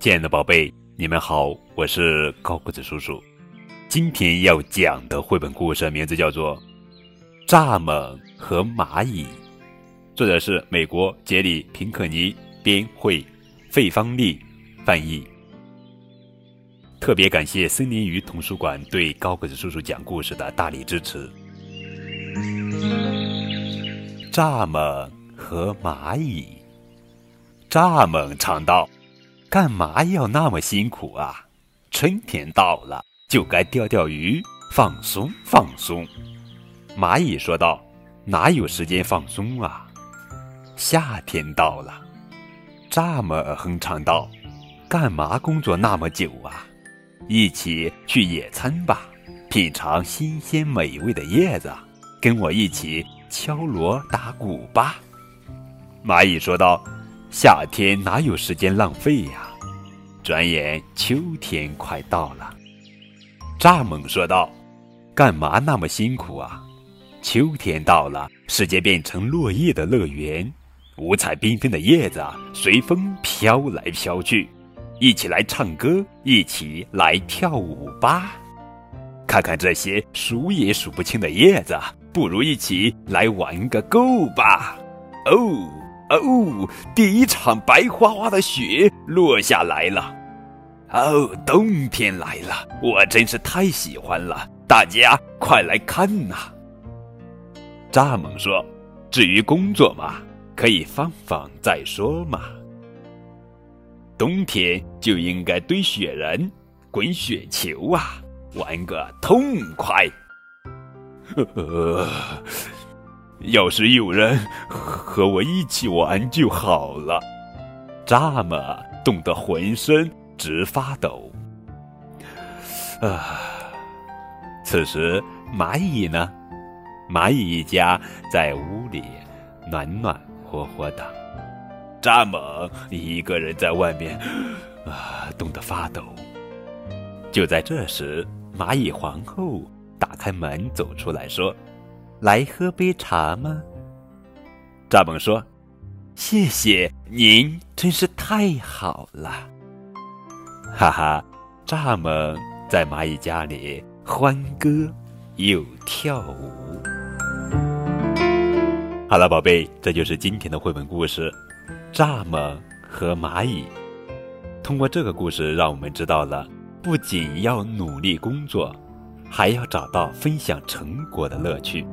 亲爱的宝贝，你们好，我是高个子叔叔。今天要讲的绘本故事名字叫做《蚱蜢和蚂蚁》，作者是美国杰里·平克尼编绘，费方丽翻译。特别感谢森林鱼童书馆对高个子叔叔讲故事的大力支持。蚱蜢和蚂蚁，蚱蜢唱道。干嘛要那么辛苦啊？春天到了，就该钓钓鱼，放松放松。蚂蚁说道：“哪有时间放松啊？”夏天到了，蚱蜢哼唱道：“干嘛工作那么久啊？一起去野餐吧，品尝新鲜美味的叶子，跟我一起敲锣打鼓吧。”蚂蚁说道。夏天哪有时间浪费呀？转眼秋天快到了。蚱蜢说道：“干嘛那么辛苦啊？秋天到了，世界变成落叶的乐园，五彩缤纷的叶子随风飘来飘去。一起来唱歌，一起来跳舞吧！看看这些数也数不清的叶子，不如一起来玩个够吧！哦。”哦，第一场白花花的雪落下来了。哦，冬天来了，我真是太喜欢了。大家快来看呐！蚱蜢说：“至于工作嘛，可以放放再说嘛。冬天就应该堆雪人、滚雪球啊，玩个痛快。”呵呵。要是有人和我一起玩就好了。蚱蜢冻得浑身直发抖。啊，此时蚂蚁呢？蚂蚁一家在屋里暖暖和和的，蚱蜢一个人在外面，啊，冻得发抖。就在这时，蚂蚁皇后打开门走出来说。来喝杯茶吗？蚱蜢说：“谢谢您，真是太好了。”哈哈，蚱蜢在蚂蚁家里欢歌又跳舞。好了，宝贝，这就是今天的绘本故事《蚱蜢和蚂蚁》。通过这个故事，让我们知道了，不仅要努力工作，还要找到分享成果的乐趣。